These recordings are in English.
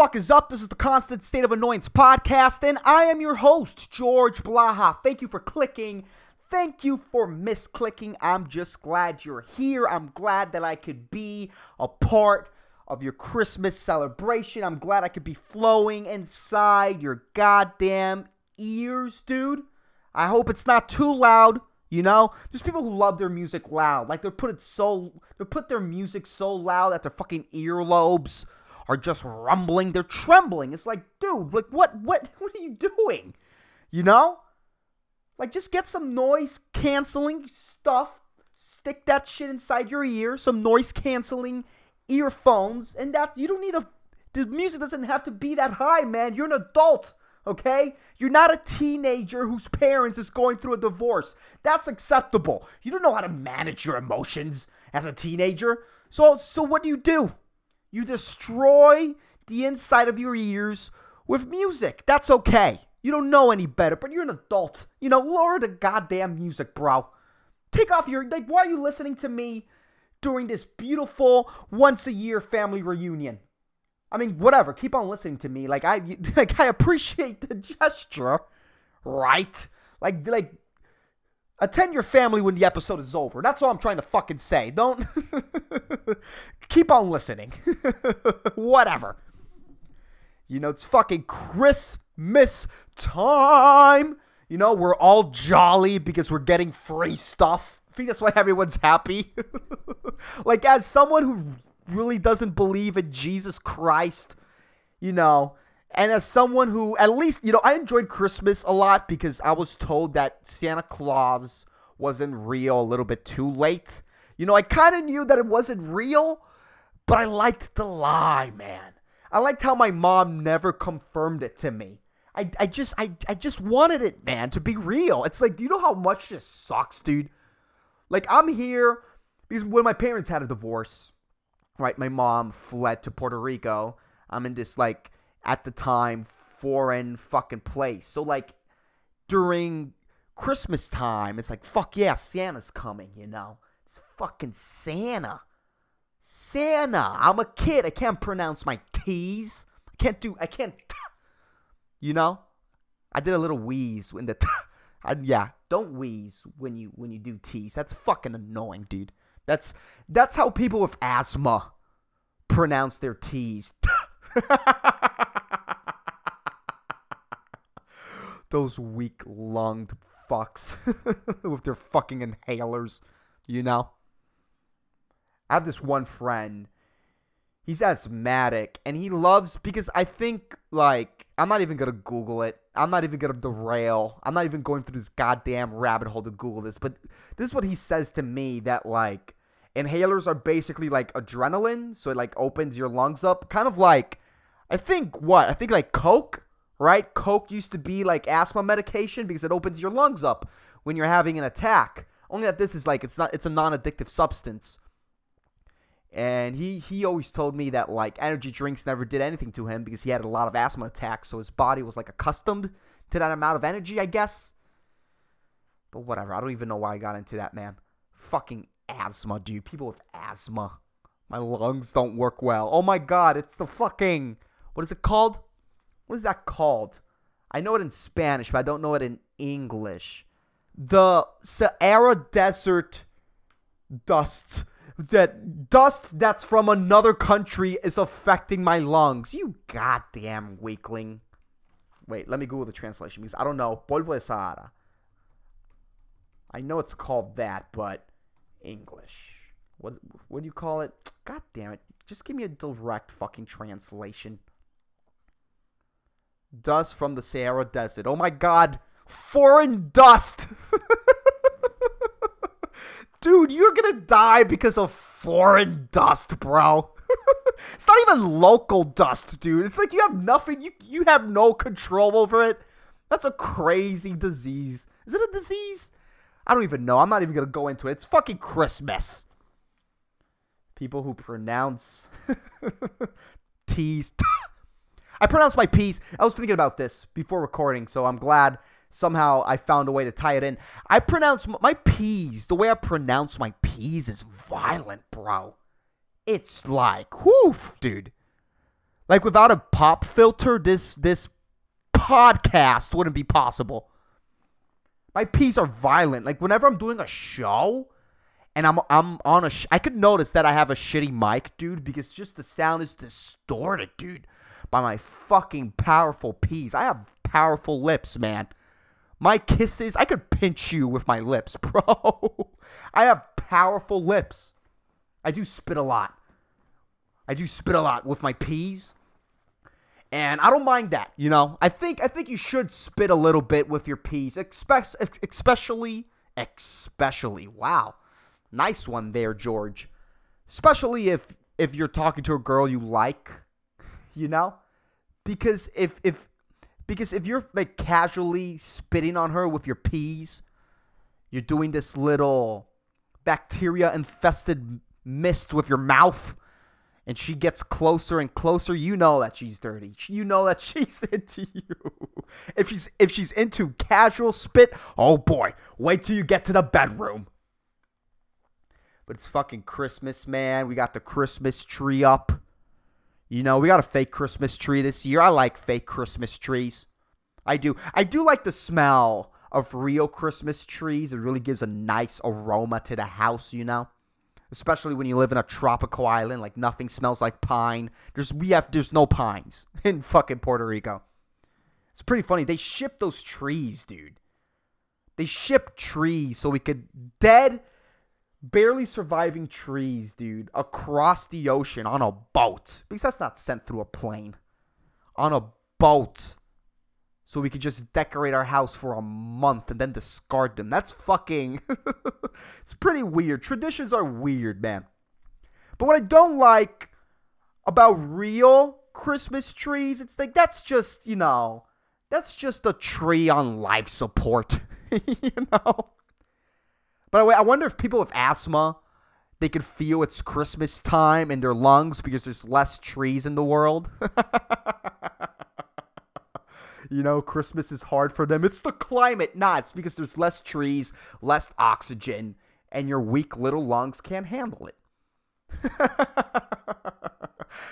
fuck is up? This is the Constant State of Annoyance podcast, and I am your host, George Blaha. Thank you for clicking. Thank you for misclicking. I'm just glad you're here. I'm glad that I could be a part of your Christmas celebration. I'm glad I could be flowing inside your goddamn ears, dude. I hope it's not too loud. You know, there's people who love their music loud. Like they put it so they put their music so loud that their fucking earlobes are just rumbling. They're trembling. It's like, dude, like what what what are you doing? You know? Like just get some noise canceling stuff. Stick that shit inside your ear, some noise canceling earphones, and that you don't need a the music doesn't have to be that high, man. You're an adult okay? You're not a teenager whose parents is going through a divorce. That's acceptable. You don't know how to manage your emotions as a teenager. So so what do you do? You destroy the inside of your ears with music. That's okay. You don't know any better, but you're an adult. You know, lower the goddamn music, bro. Take off your like why are you listening to me during this beautiful once a year family reunion? I mean, whatever. Keep on listening to me. Like I, like I appreciate the gesture, right? Like, like attend your family when the episode is over. That's all I'm trying to fucking say. Don't keep on listening. whatever. You know, it's fucking Christmas time. You know, we're all jolly because we're getting free stuff. I think that's why everyone's happy. like, as someone who really doesn't believe in Jesus Christ, you know, and as someone who, at least, you know, I enjoyed Christmas a lot because I was told that Santa Claus wasn't real a little bit too late. You know, I kind of knew that it wasn't real, but I liked the lie, man. I liked how my mom never confirmed it to me. I, I just I, I just wanted it, man, to be real. It's like, do you know how much this sucks, dude? Like I'm here because when my parents had a divorce, right? My mom fled to Puerto Rico. I'm in this like at the time foreign fucking place. So like during Christmas time, it's like fuck yeah, Santa's coming, you know. It's fucking Santa. Santa. I'm a kid. I can't pronounce my T's. I can't do I can't you know? I did a little wheeze when the t- I, yeah, don't wheeze when you when you do T's. That's fucking annoying, dude. That's that's how people with asthma pronounce their T's. Those weak lunged fucks with their fucking inhalers, you know? I have this one friend. He's asthmatic and he loves because I think like I'm not even gonna Google it. I'm not even gonna derail. I'm not even going through this goddamn rabbit hole to Google this, but this is what he says to me that like inhalers are basically like adrenaline, so it like opens your lungs up, kind of like I think what I think like Coke, right? Coke used to be like asthma medication because it opens your lungs up when you're having an attack. Only that this is like it's not it's a non-addictive substance. And he he always told me that like energy drinks never did anything to him because he had a lot of asthma attacks, so his body was like accustomed to that amount of energy, I guess. But whatever, I don't even know why I got into that, man. Fucking asthma, dude. People with asthma. My lungs don't work well. Oh my god, it's the fucking. What is it called? What is that called? I know it in Spanish, but I don't know it in English. The Sahara Desert dust. That dust that's from another country is affecting my lungs. You goddamn weakling. Wait, let me Google the translation because I don't know. Polvo de Sahara. I know it's called that, but English. What what do you call it? God damn it. Just give me a direct fucking translation. Dust from the Sahara Desert. Oh my god. Foreign dust. Dude, you're gonna die because of foreign dust, bro. it's not even local dust, dude. It's like you have nothing, you you have no control over it. That's a crazy disease. Is it a disease? I don't even know. I'm not even to go into it. It's fucking Christmas. People who pronounce T's. I pronounce my P's. I was thinking about this before recording, so I'm glad somehow I found a way to tie it in. I pronounce my P's. The way I pronounce my P's is violent, bro. It's like, whoof, dude. Like without a pop filter, this this podcast wouldn't be possible. My P's are violent. Like whenever I'm doing a show and I'm I'm on a sh- I could notice that I have a shitty mic, dude, because just the sound is distorted, dude, by my fucking powerful P's. I have powerful lips, man. My kisses, I could pinch you with my lips, bro. I have powerful lips. I do spit a lot. I do spit a lot with my P's. And I don't mind that, you know. I think I think you should spit a little bit with your P's, especially especially. Wow. Nice one there, George. Especially if if you're talking to a girl you like, you know? Because if if because if you're like casually spitting on her with your P's, you're doing this little bacteria infested mist with your mouth and she gets closer and closer, you know that she's dirty. You know that she's into you. If she's if she's into casual spit, oh boy, wait till you get to the bedroom. But it's fucking Christmas, man. We got the Christmas tree up. You know, we got a fake Christmas tree this year. I like fake Christmas trees. I do. I do like the smell of real Christmas trees. It really gives a nice aroma to the house, you know? especially when you live in a tropical island like nothing smells like pine there's we have there's no pines in fucking puerto rico it's pretty funny they ship those trees dude they ship trees so we could dead barely surviving trees dude across the ocean on a boat because that's not sent through a plane on a boat so we could just decorate our house for a month and then discard them. That's fucking. it's pretty weird. Traditions are weird, man. But what I don't like about real Christmas trees, it's like that's just, you know, that's just a tree on life support, you know? By the way, I wonder if people with asthma they can feel it's Christmas time in their lungs because there's less trees in the world. You know, Christmas is hard for them. It's the climate. Nah, it's because there's less trees, less oxygen, and your weak little lungs can't handle it.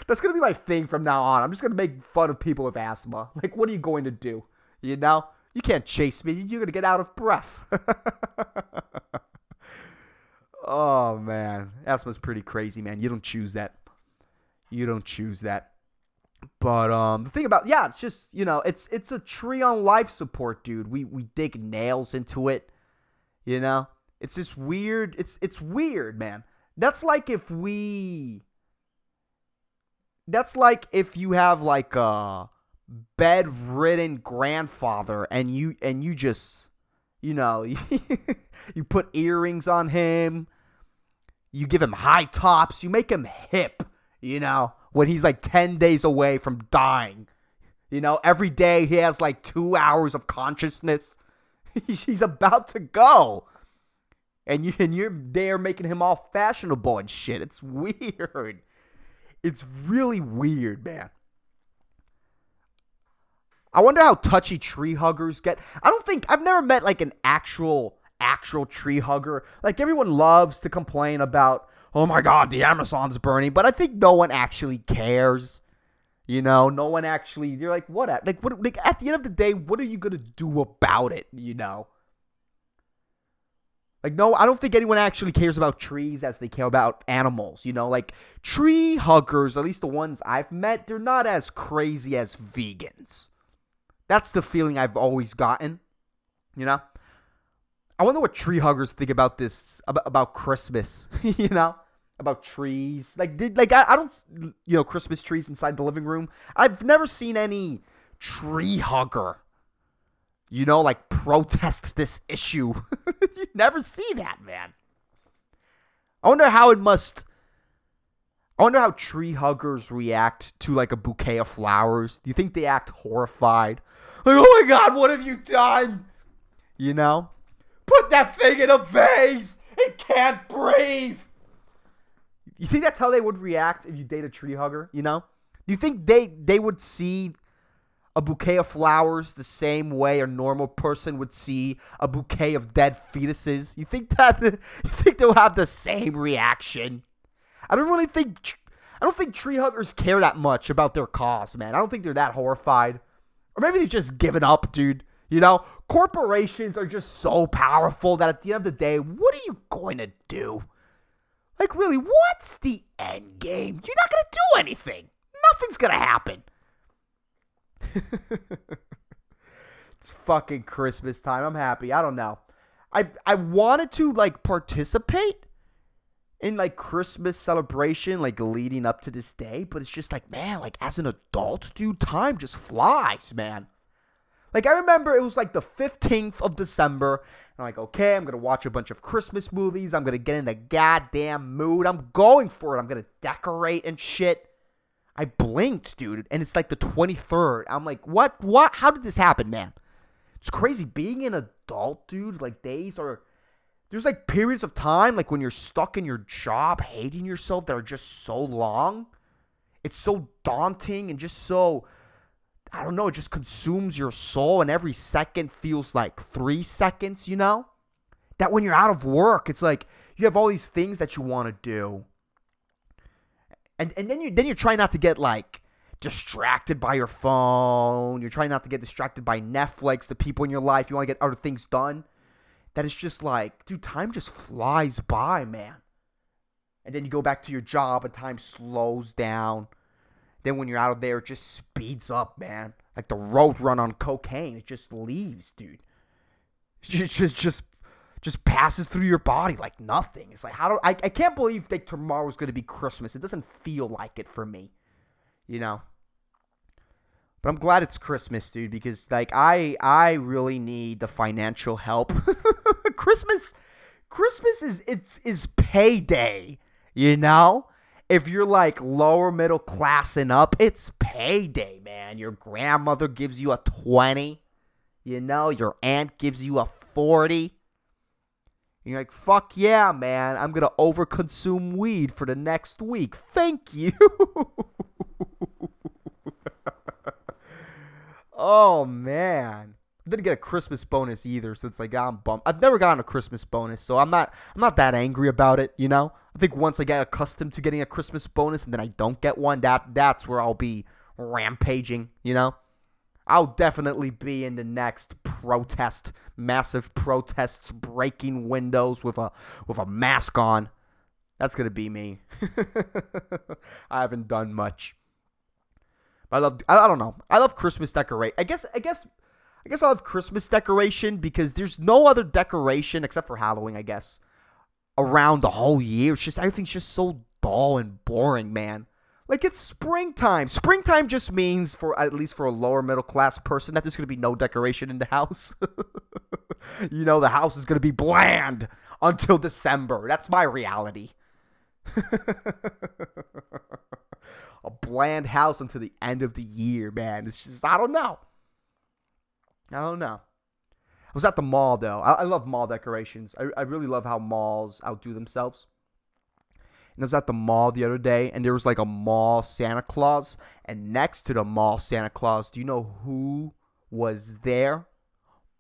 That's to be my thing from now on. I'm just to make fun of people with asthma. Like, what are you going to do? You know? You can't chase me. You're to get out of breath. oh, man. Asthma's pretty crazy, man. You don't choose that. You don't choose that. But um, the thing about yeah, it's just you know, it's it's a tree on life support, dude. We we dig nails into it, you know. It's just weird. It's it's weird, man. That's like if we. That's like if you have like a bedridden grandfather and you and you just you know you put earrings on him you give him high tops you make him hip you know when he's like 10 days away from dying. You know, every day he has like two hours of consciousness. he's about to go. And, you, and you're there making him all fashionable and shit. It's weird. It's really weird, man. I wonder how touchy tree huggers get. I don't think I've never met like an actual actual tree hugger. Like everyone loves to complain about oh my god, the Amazon's burning, but I think no one actually cares. You know, no one actually. You're like, what? At, like, what? Like, at the end of the day, what are you gonna do about it? You know. Like, no, I don't think anyone actually cares about trees as they care about animals. You know, like tree huggers, at least the ones I've met, they're not as crazy as vegans. That's the feeling I've always gotten. You know. I wonder what tree huggers think about this about, about Christmas. you know, about trees. Like, did like I, I don't you know Christmas trees inside the living room. I've never seen any tree hugger. You know, like protest this issue. you never see that, man. I wonder how it must. I wonder how tree huggers react to like a bouquet of flowers. Do you think they act horrified? Like, oh my god, what have you done? You know? Put that thing in a vase! It can't breathe! You think that's how they would react if you date a tree hugger, you know? Do you think they they would see a bouquet of flowers the same way a normal person would see a bouquet of dead fetuses? You think that you think they'll have the same reaction? I don't really think I don't think tree huggers care that much about their cause, man. I don't think they're that horrified. Or maybe they've just given up, dude. You know, corporations are just so powerful that at the end of the day, what are you going to do? Like, really, what's the end game? You're not going to do anything. Nothing's going to happen. it's fucking Christmas time. I'm happy. I don't know. I I wanted to like participate in like Christmas celebration, like leading up to this day, but it's just like, man, like as an adult, dude, time just flies, man. Like I remember it was like the 15th of December. And I'm like, okay, I'm gonna watch a bunch of Christmas movies. I'm gonna get in the goddamn mood. I'm going for it. I'm gonna decorate and shit. I blinked, dude, and it's like the 23rd. I'm like, what? What? How did this happen, man? It's crazy. Being an adult, dude, like days are there's like periods of time like when you're stuck in your job hating yourself that are just so long it's so daunting and just so i don't know it just consumes your soul and every second feels like three seconds you know that when you're out of work it's like you have all these things that you want to do and and then you then you're trying not to get like distracted by your phone you're trying not to get distracted by netflix the people in your life you want to get other things done that it's just like, dude, time just flies by, man. And then you go back to your job and time slows down. Then when you're out of there, it just speeds up, man. Like the road run on cocaine, it just leaves, dude. It just just just passes through your body like nothing. It's like how do I I can't believe that tomorrow's gonna be Christmas. It doesn't feel like it for me. You know? But I'm glad it's Christmas, dude, because like I I really need the financial help Christmas Christmas is it's is payday, you know? If you're like lower middle class and up, it's payday, man. Your grandmother gives you a 20, you know, your aunt gives you a 40. And you're like, fuck yeah, man. I'm going to overconsume weed for the next week. Thank you. oh, man didn't get a Christmas bonus either, so it's like I'm bummed. I've never gotten a Christmas bonus, so I'm not I'm not that angry about it, you know? I think once I get accustomed to getting a Christmas bonus and then I don't get one, that that's where I'll be rampaging, you know? I'll definitely be in the next protest, massive protests, breaking windows with a with a mask on. That's gonna be me. I haven't done much. I love I, I don't know. I love Christmas decorate. I guess I guess I guess I love Christmas decoration because there's no other decoration except for Halloween, I guess, around the whole year. It's just everything's just so dull and boring, man. Like it's springtime. Springtime just means for at least for a lower middle class person that there's gonna be no decoration in the house. you know, the house is gonna be bland until December. That's my reality. a bland house until the end of the year, man. It's just I don't know. I don't know. I was at the mall though. I, I love mall decorations. I, I really love how malls outdo themselves. And I was at the mall the other day, and there was like a mall Santa Claus, and next to the mall Santa Claus, do you know who was there?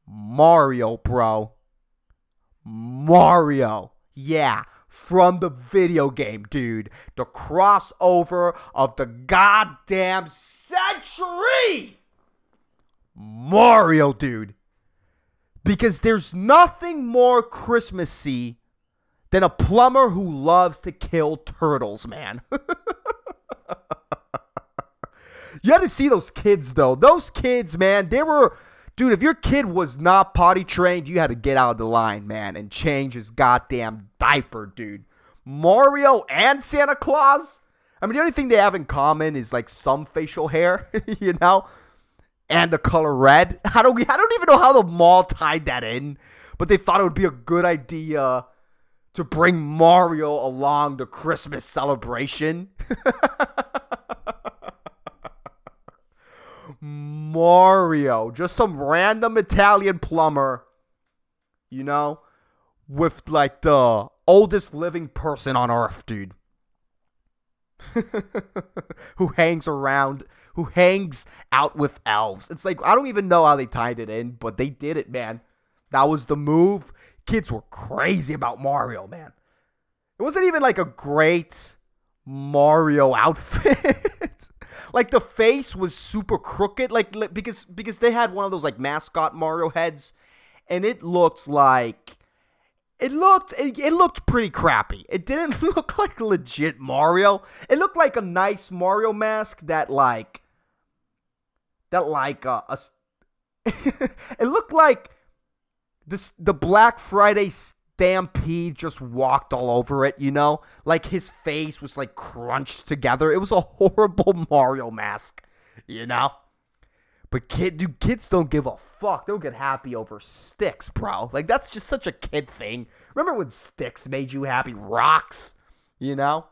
Mario, bro. Mario. Yeah, from the video game, dude. The crossover of the goddamn century. Mario, dude. Because there's nothing more Christmassy than a plumber who loves to kill turtles, man. you had to see those kids, though. Those kids, man, they were. Dude, if your kid was not potty trained, you had to get out of the line, man, and change his goddamn diaper, dude. Mario and Santa Claus? I mean, the only thing they have in common is like some facial hair, you know? And the color red. I don't I don't even know how the mall tied that in, but they thought it would be a good idea to bring Mario along the Christmas celebration. Mario, just some random Italian plumber, you know, with like the oldest living person on earth, dude. who hangs around, who hangs out with elves. It's like I don't even know how they tied it in, but they did it, man. That was the move. Kids were crazy about Mario, man. It wasn't even like a great Mario outfit. like the face was super crooked like, because because they had one of those like mascot Mario heads and it looked like it looked it, it, looked pretty crappy. It didn't look like legit Mario. It looked like a nice Mario mask that like that like uh, a it looked like this the Black Friday Stampede just walked all over it, you know? Like his face was like crunched together. It was a horrible Mario mask, you know? But kid, dude, kids don't give a fuck. They'll get happy over sticks, bro. Like that's just such a kid thing. Remember when sticks made you happy? Rocks, you know.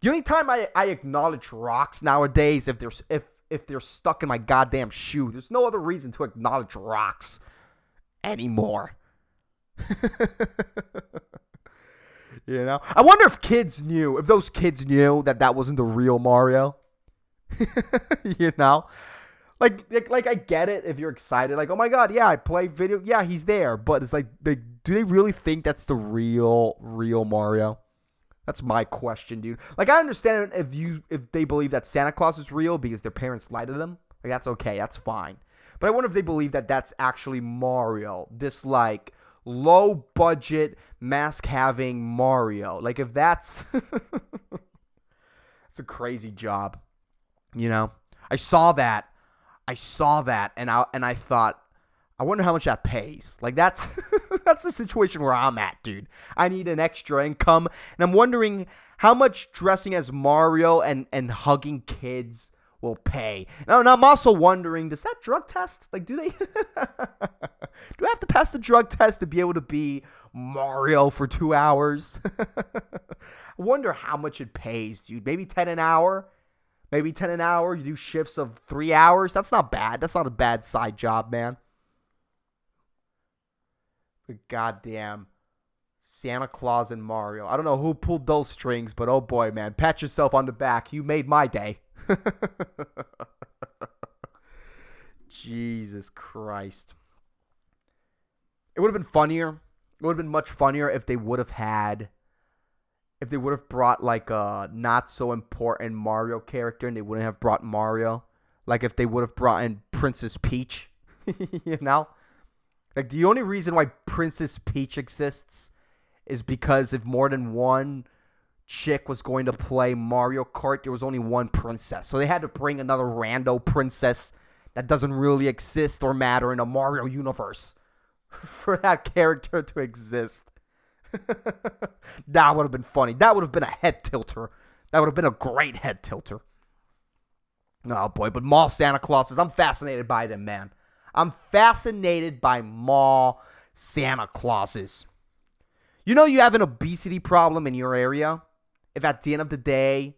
The only time I, I acknowledge rocks nowadays if there's if if they're stuck in my goddamn shoe. There's no other reason to acknowledge rocks anymore. you know, I wonder if kids knew if those kids knew that that wasn't the real Mario. you know, like, like, like I get it if you're excited, like, oh my god, yeah, I play video, yeah, he's there, but it's like, they, do they really think that's the real, real Mario? That's my question, dude. Like, I understand if you if they believe that Santa Claus is real because their parents lied to them. Like, that's okay, that's fine. But I wonder if they believe that that's actually Mario. This like low budget mask having Mario. Like, if that's, it's a crazy job. You know, I saw that I saw that and I and I thought, I wonder how much that pays. Like that's that's the situation where I'm at, dude. I need an extra income, and I'm wondering how much dressing as Mario and and hugging kids will pay. Now, and I'm also wondering, does that drug test? Like, do they do I have to pass the drug test to be able to be Mario for two hours? I wonder how much it pays, dude. Maybe ten an hour maybe 10 an hour. You do shifts of three hours. That's not bad. That's not a bad side job, man. But goddamn. Santa Claus and Mario. I don't know who pulled those strings, but oh boy, man. Pat yourself on the back. You made my day. Jesus Christ. It would have been funnier. It would have been much funnier if they would have had if they would have brought like a not so important Mario character and they wouldn't have brought Mario. Like if they would have brought in Princess Peach, you know? Like the only reason why Princess Peach exists is because if more than one chick was going to play Mario Kart, there was only one princess. So they had to bring another rando princess that doesn't really exist or matter in a Mario universe for that character to exist. that would have been funny. That would have been a head tilter. That would have been a great head tilter. Oh boy, but mall Santa Clauses, I'm fascinated by them, man. I'm fascinated by mall Santa Clauses. You know you have an obesity problem in your area? If at the end of the day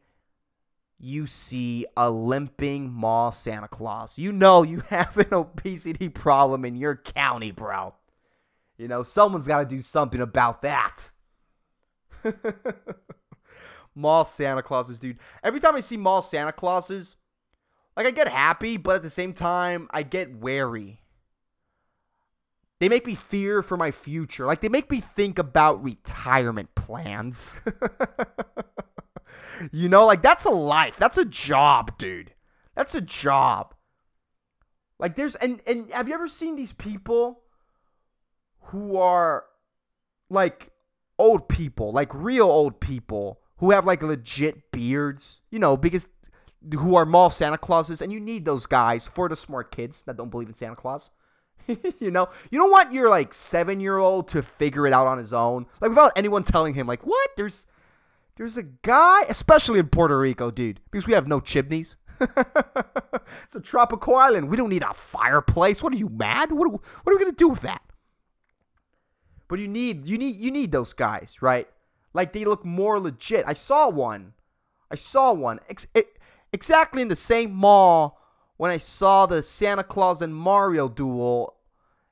you see a limping mall Santa Claus, you know you have an obesity problem in your county, bro. You know, someone's got to do something about that. mall Santa Clauses, dude. Every time I see mall Santa Clauses, like I get happy, but at the same time, I get wary. They make me fear for my future. Like they make me think about retirement plans. you know, like that's a life. That's a job, dude. That's a job. Like there's and and have you ever seen these people who are like old people, like real old people who have like legit beards, you know, because who are mall Santa Clauses, and you need those guys for the smart kids that don't believe in Santa Claus. you know, you don't want your like seven year old to figure it out on his own, like without anyone telling him, like, what? There's there's a guy, especially in Puerto Rico, dude, because we have no chimneys. it's a tropical island. We don't need a fireplace. What are you mad? What, what are we gonna do with that? But you need you need you need those guys, right? Like they look more legit. I saw one. I saw one ex- exactly in the same mall when I saw the Santa Claus and Mario duel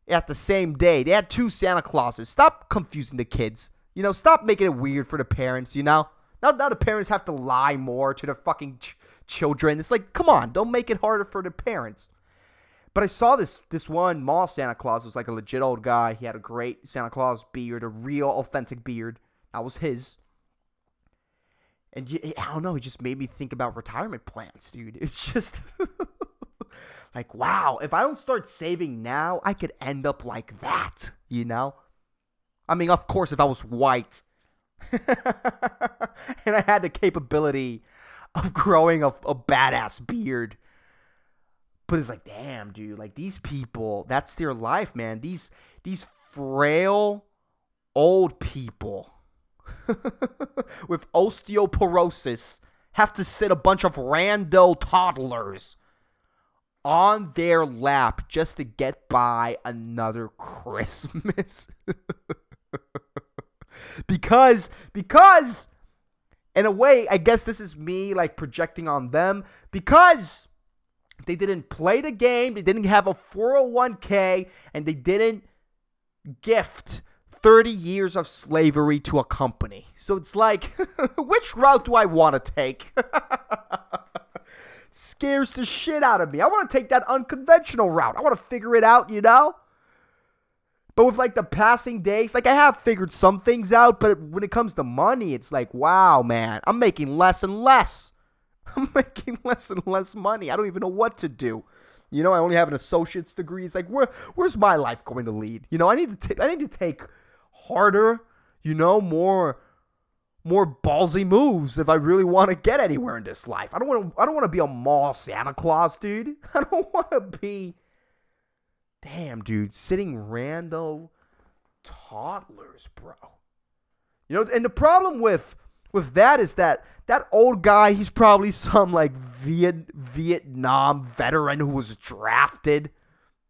at the same day. They had two Santa Clauses. Stop confusing the kids. You know, stop making it weird for the parents, you know? Now, now the parents have to lie more to their fucking ch- children. It's like, come on, don't make it harder for the parents. But I saw this this one mall Santa Claus was like a legit old guy. He had a great Santa Claus beard, a real authentic beard. That was his. And I don't know, it just made me think about retirement plans, dude. It's just like, wow, if I don't start saving now, I could end up like that, you know? I mean, of course, if I was white and I had the capability of growing a, a badass beard. But it's like, damn, dude, like these people, that's their life, man. These these frail old people with osteoporosis have to sit a bunch of rando toddlers on their lap just to get by another Christmas. because because in a way, I guess this is me like projecting on them because they didn't play the game, they didn't have a 401k, and they didn't gift 30 years of slavery to a company. So it's like, which route do I want to take? scares the shit out of me. I want to take that unconventional route. I want to figure it out, you know? But with like the passing days, like I have figured some things out, but when it comes to money, it's like, wow, man, I'm making less and less. I'm making less and less money. I don't even know what to do. You know, I only have an associate's degree. It's like, where, where's my life going to lead? You know, I need to take, I need to take harder, you know, more, more ballsy moves if I really want to get anywhere in this life. I don't want to, I don't want to be a mall Santa Claus, dude. I don't want to be Damn, dude, sitting rando toddlers, bro. You know, and the problem with with that is that that old guy, he's probably some like Viet, Vietnam veteran who was drafted,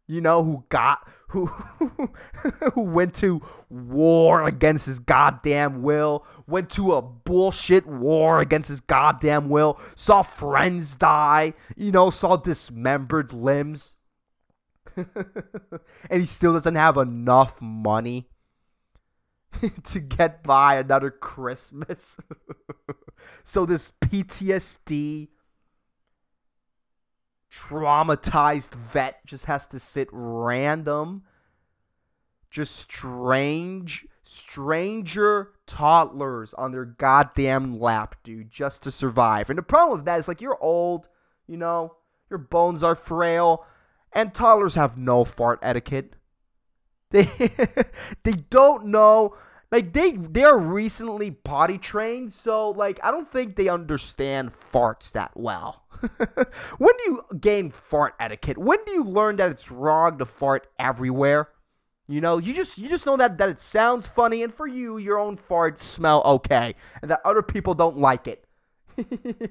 you know, who got who who went to war against his goddamn will, went to a bullshit war against his goddamn will, saw friends die, you know, saw dismembered limbs. and he still doesn't have enough money to get by another Christmas. so this PTSD traumatized vet just has to sit random just strange stranger toddlers on their goddamn lap dude just to survive and the problem with that is like you're old you know your bones are frail and toddlers have no fart etiquette. They they don't know like they they're recently potty trained, so like I don't think they understand farts that well. when do you gain fart etiquette? When do you learn that it's wrong to fart everywhere? You know, you just you just know that that it sounds funny and for you your own farts smell okay and that other people don't like it.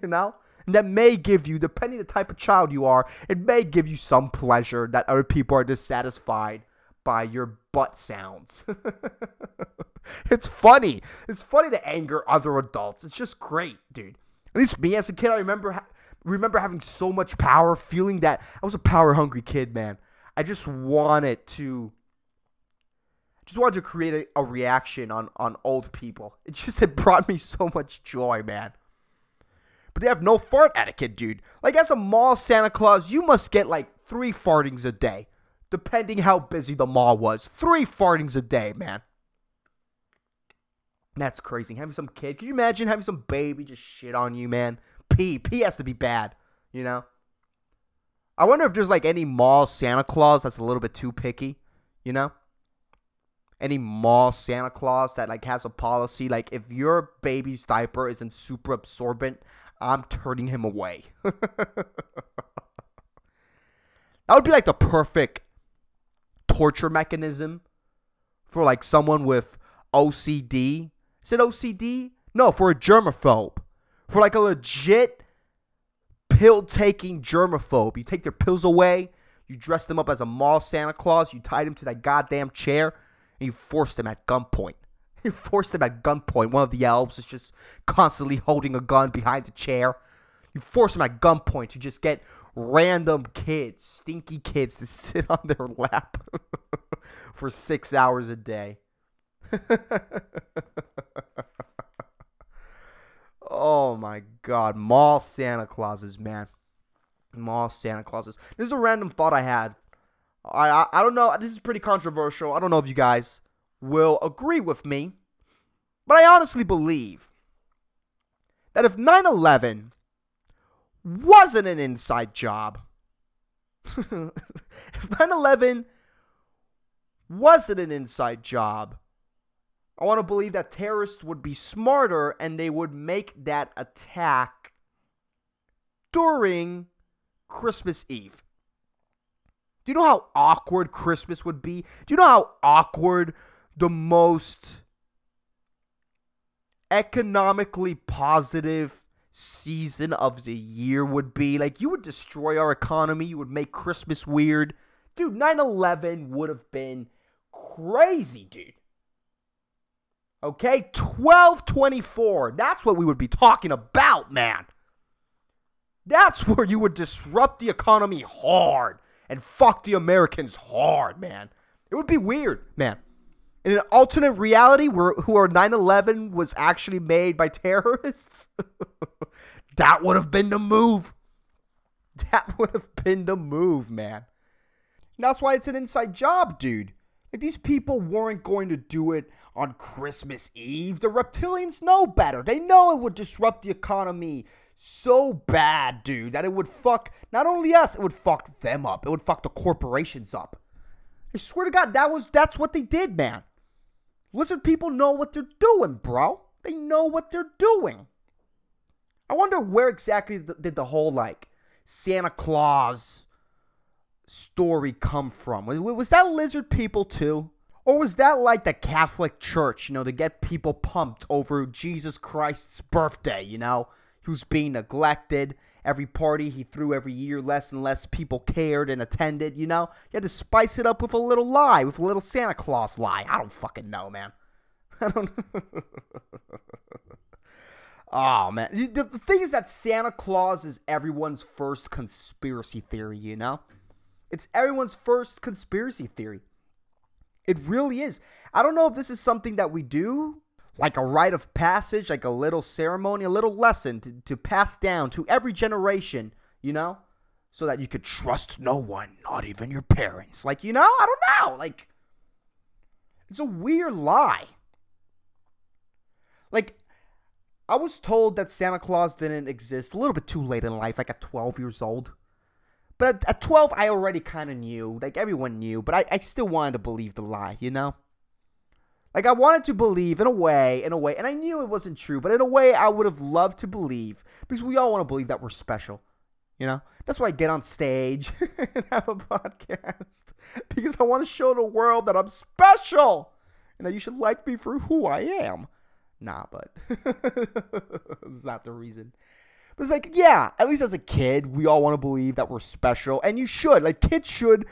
you know? And that may give you, depending the type of child you are, it may give you some pleasure that other people are dissatisfied by your butt sounds. it's funny. It's funny to anger other adults. It's just great, dude. At least me as a kid, I remember ha- remember having so much power, feeling that I was a power hungry kid, man. I just wanted to just wanted to create a, a reaction on on old people. It just had brought me so much joy, man but they have no fart etiquette, dude. Like, as a mall Santa Claus, you must get like three fartings a day, depending how busy the mall was. Three fartings a day, man. That's crazy. Having some kid, can you imagine having some baby just shit on you, man? Pee. Pee has to be bad, you know? I wonder if there's like any mall Santa Claus that's a little bit too picky, you know? Any mall Santa Claus that like has a policy like if your baby's diaper isn't super absorbent, I'm turning him away. that would be like the perfect torture mechanism for like someone with OCD. Is it OCD? No, for a germaphobe. For like a legit pill taking germaphobe. You take their pills away, you dress them up as a mall Santa Claus, you tie them to that goddamn chair, and you force them at gunpoint. You force them at gunpoint. One of the elves is just constantly holding a gun behind the chair. You force him at gunpoint to just get random kids, stinky kids, to sit on their lap for six hours a day. oh my god. Mall Santa Clauses, man. Mall Santa Clauses. This is a random thought I had. I, I, I don't know. This is pretty controversial. I don't know if you guys will agree with me, but I honestly believe that if 9 11 wasn't an inside job, if 9 11 wasn't an inside job, I want to believe that terrorists would be smarter and they would make that attack during Christmas Eve. Do you know how awkward Christmas would be? Do you know how awkward the most economically positive season of the year would be? Like, you would destroy our economy, you would make Christmas weird. Dude, 9 11 would have been crazy, dude. Okay, 1224. That's what we would be talking about, man. That's where you would disrupt the economy hard and fuck the Americans hard, man. It would be weird, man. In an alternate reality where where 9/11 was actually made by terrorists, that would have been the move. That would have been the move, man. And that's why it's an inside job, dude. Like these people weren't going to do it on Christmas Eve. The reptilians know better. They know it would disrupt the economy so bad, dude, that it would fuck not only us, it would fuck them up. It would fuck the corporations up. I swear to God, that was that's what they did, man. Lizard people know what they're doing, bro. They know what they're doing. I wonder where exactly did the whole like Santa Claus story come from? Was that lizard people too? Or was that like the Catholic Church, you know, to get people pumped over Jesus Christ's birthday, you know? He was being neglected. Every party he threw every year, less and less people cared and attended, you know? You had to spice it up with a little lie, with a little Santa Claus lie. I don't fucking know, man. I don't Oh man, the, the thing is that Santa Claus is everyone's first conspiracy theory, you know? It's everyone's first conspiracy theory. It really is. I don't know if this is something that we do, like a rite of passage, like a little ceremony, a little lesson to, to pass down to every generation, you know? So that you could trust no one, not even your parents. Like, you know? I don't know. Like, it's a weird lie. Like, I was told that Santa Claus didn't exist a little bit too late in life, like at 12 years old. But at, 12, I already kind of knew. Like, everyone knew. But I, I still wanted to believe the lie, you know? Like, I wanted to believe in a way, in a way. And I knew it wasn't true. But in a way, I would have loved to believe. Because we all want to believe that we're special. You know? That's why I get on stage and have a podcast. Because I want to show the world that I'm special. And that you should like me for who I am. Nah, but it's not the reason. But it's like, yeah, at least as a kid, we all want to believe that we're special. And you should. Like, kids should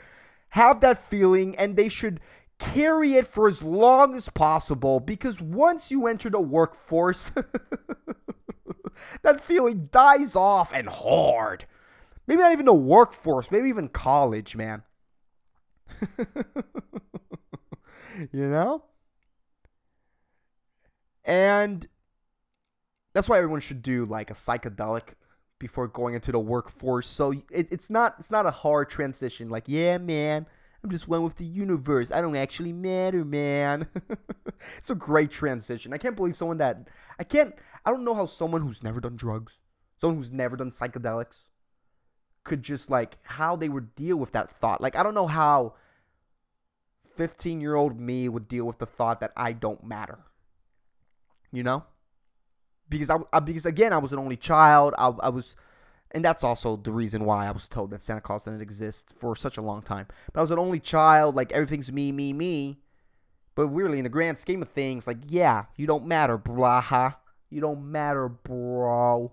have that feeling and they should carry it for as long as possible because once you enter the workforce, that feeling dies off and hard. Maybe not even the workforce, maybe even college, man. you know? And that's why everyone should do like a psychedelic before going into the workforce. So it, it's not it's not a hard transition. Like, yeah, man, I'm just one with the universe. I don't actually matter, man. it's a great transition. I can't believe someone that I can't. I don't know how someone who's never done drugs, someone who's never done psychedelics, could just like how they would deal with that thought. Like, I don't know how 15 year old me would deal with the thought that I don't matter. You know because I, I, because again I was an only child. I, I was, and that's also the reason why I was told that Santa Claus didn't exist for such a long time. But I was an only child. Like everything's me, me, me. But weirdly, in the grand scheme of things, like yeah, you don't matter, blah. You don't matter, bro.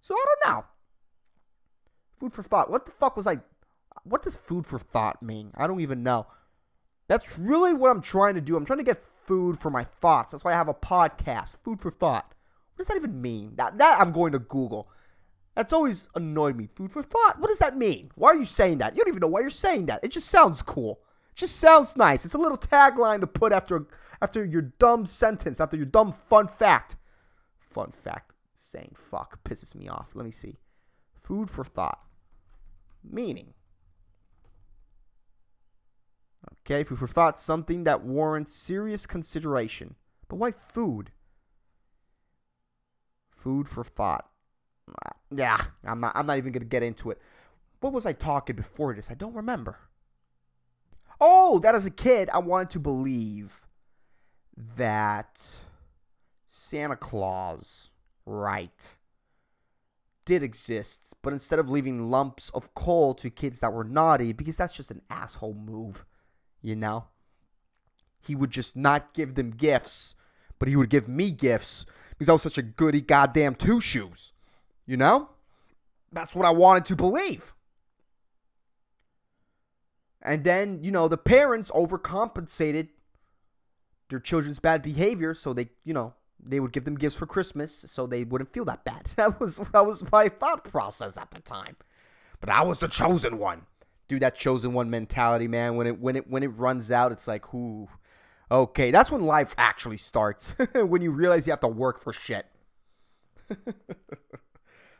So I don't know. Food for thought. What the fuck was I? What does food for thought mean? I don't even know. That's really what I'm trying to do. I'm trying to get food for my thoughts. That's why I have a podcast, Food for Thought. What does that even mean? That that I'm going to Google. That's always annoyed me. Food for thought. What does that mean? Why are you saying that? You don't even know why you're saying that. It just sounds cool. It just sounds nice. It's a little tagline to put after after your dumb sentence, after your dumb fun fact. Fun fact saying fuck pisses me off. Let me see. Food for thought. Meaning. Okay, food for thought, something that warrants serious consideration. But why food? Food for thought. Uh, yeah, I'm not. I'm not even gonna get into it. What was I talking before this? I don't remember. Oh, that as a kid, I wanted to believe that Santa Claus, right, did exist, but instead of leaving lumps of coal to kids that were naughty, because that's just an asshole move, you know, he would just not give them gifts, but he would give me gifts because I was such a goody goddamn two shoes, you know? That's what I wanted to believe. And then, you know, the parents overcompensated their children's bad behavior so they, you know, they would give them gifts for Christmas so they wouldn't feel that bad. That was that was my thought process at the time. But I was the chosen one. Dude, that chosen one mentality, man, when it when it when it runs out, it's like, whoo. Okay, that's when life actually starts. when you realize you have to work for shit.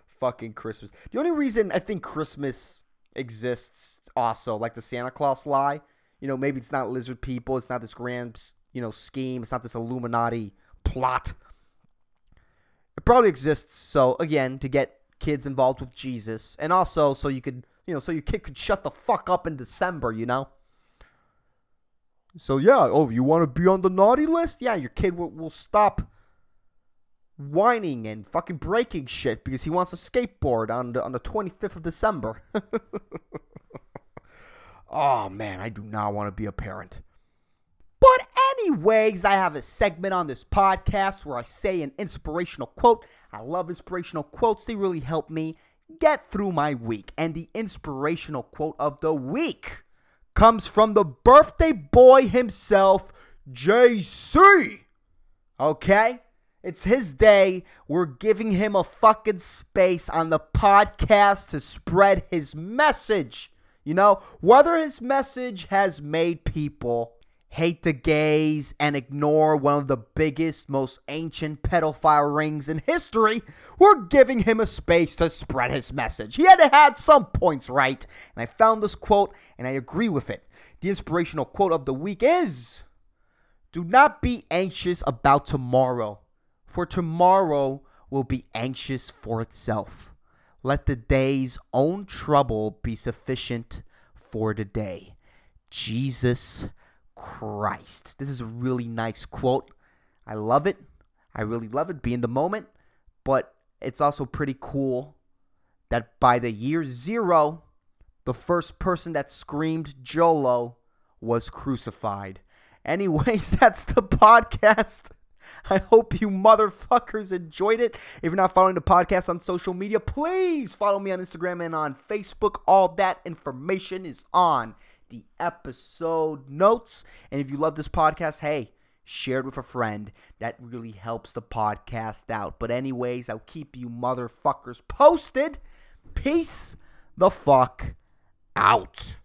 Fucking Christmas. The only reason I think Christmas exists also, like the Santa Claus lie, you know, maybe it's not lizard people, it's not this grand, you know, scheme, it's not this Illuminati plot. It probably exists so again to get kids involved with Jesus, and also so you could you know so your kid could shut the fuck up in December, you know. So yeah, oh, you want to be on the naughty list? Yeah, your kid will, will stop whining and fucking breaking shit because he wants a skateboard on the on the 25th of December. oh man, I do not want to be a parent. But anyways, I have a segment on this podcast where I say an inspirational quote. I love inspirational quotes. They really help me get through my week. And the inspirational quote of the week comes from the birthday boy himself, JC. Okay? It's his day. We're giving him a fucking space on the podcast to spread his message. You know, whether his message has made people hate the gays, and ignore one of the biggest, most ancient pedophile rings in history, we're giving him a space to spread his message. He had to have some points right, and I found this quote and I agree with it. The inspirational quote of the week is Do not be anxious about tomorrow, for tomorrow will be anxious for itself. Let the day's own trouble be sufficient for the day. Jesus Christ. This is a really nice quote. I love it. I really love it. Be in the moment. But it's also pretty cool that by the year zero, the first person that screamed Jolo was crucified. Anyways, that's the podcast. I hope you motherfuckers enjoyed it. If you're not following the podcast on social media, please follow me on Instagram and on Facebook. All that information is on the episode notes. And if you love this podcast, hey, share it with a friend. That really helps the podcast out. But, anyways, I'll keep you motherfuckers posted. Peace the fuck out.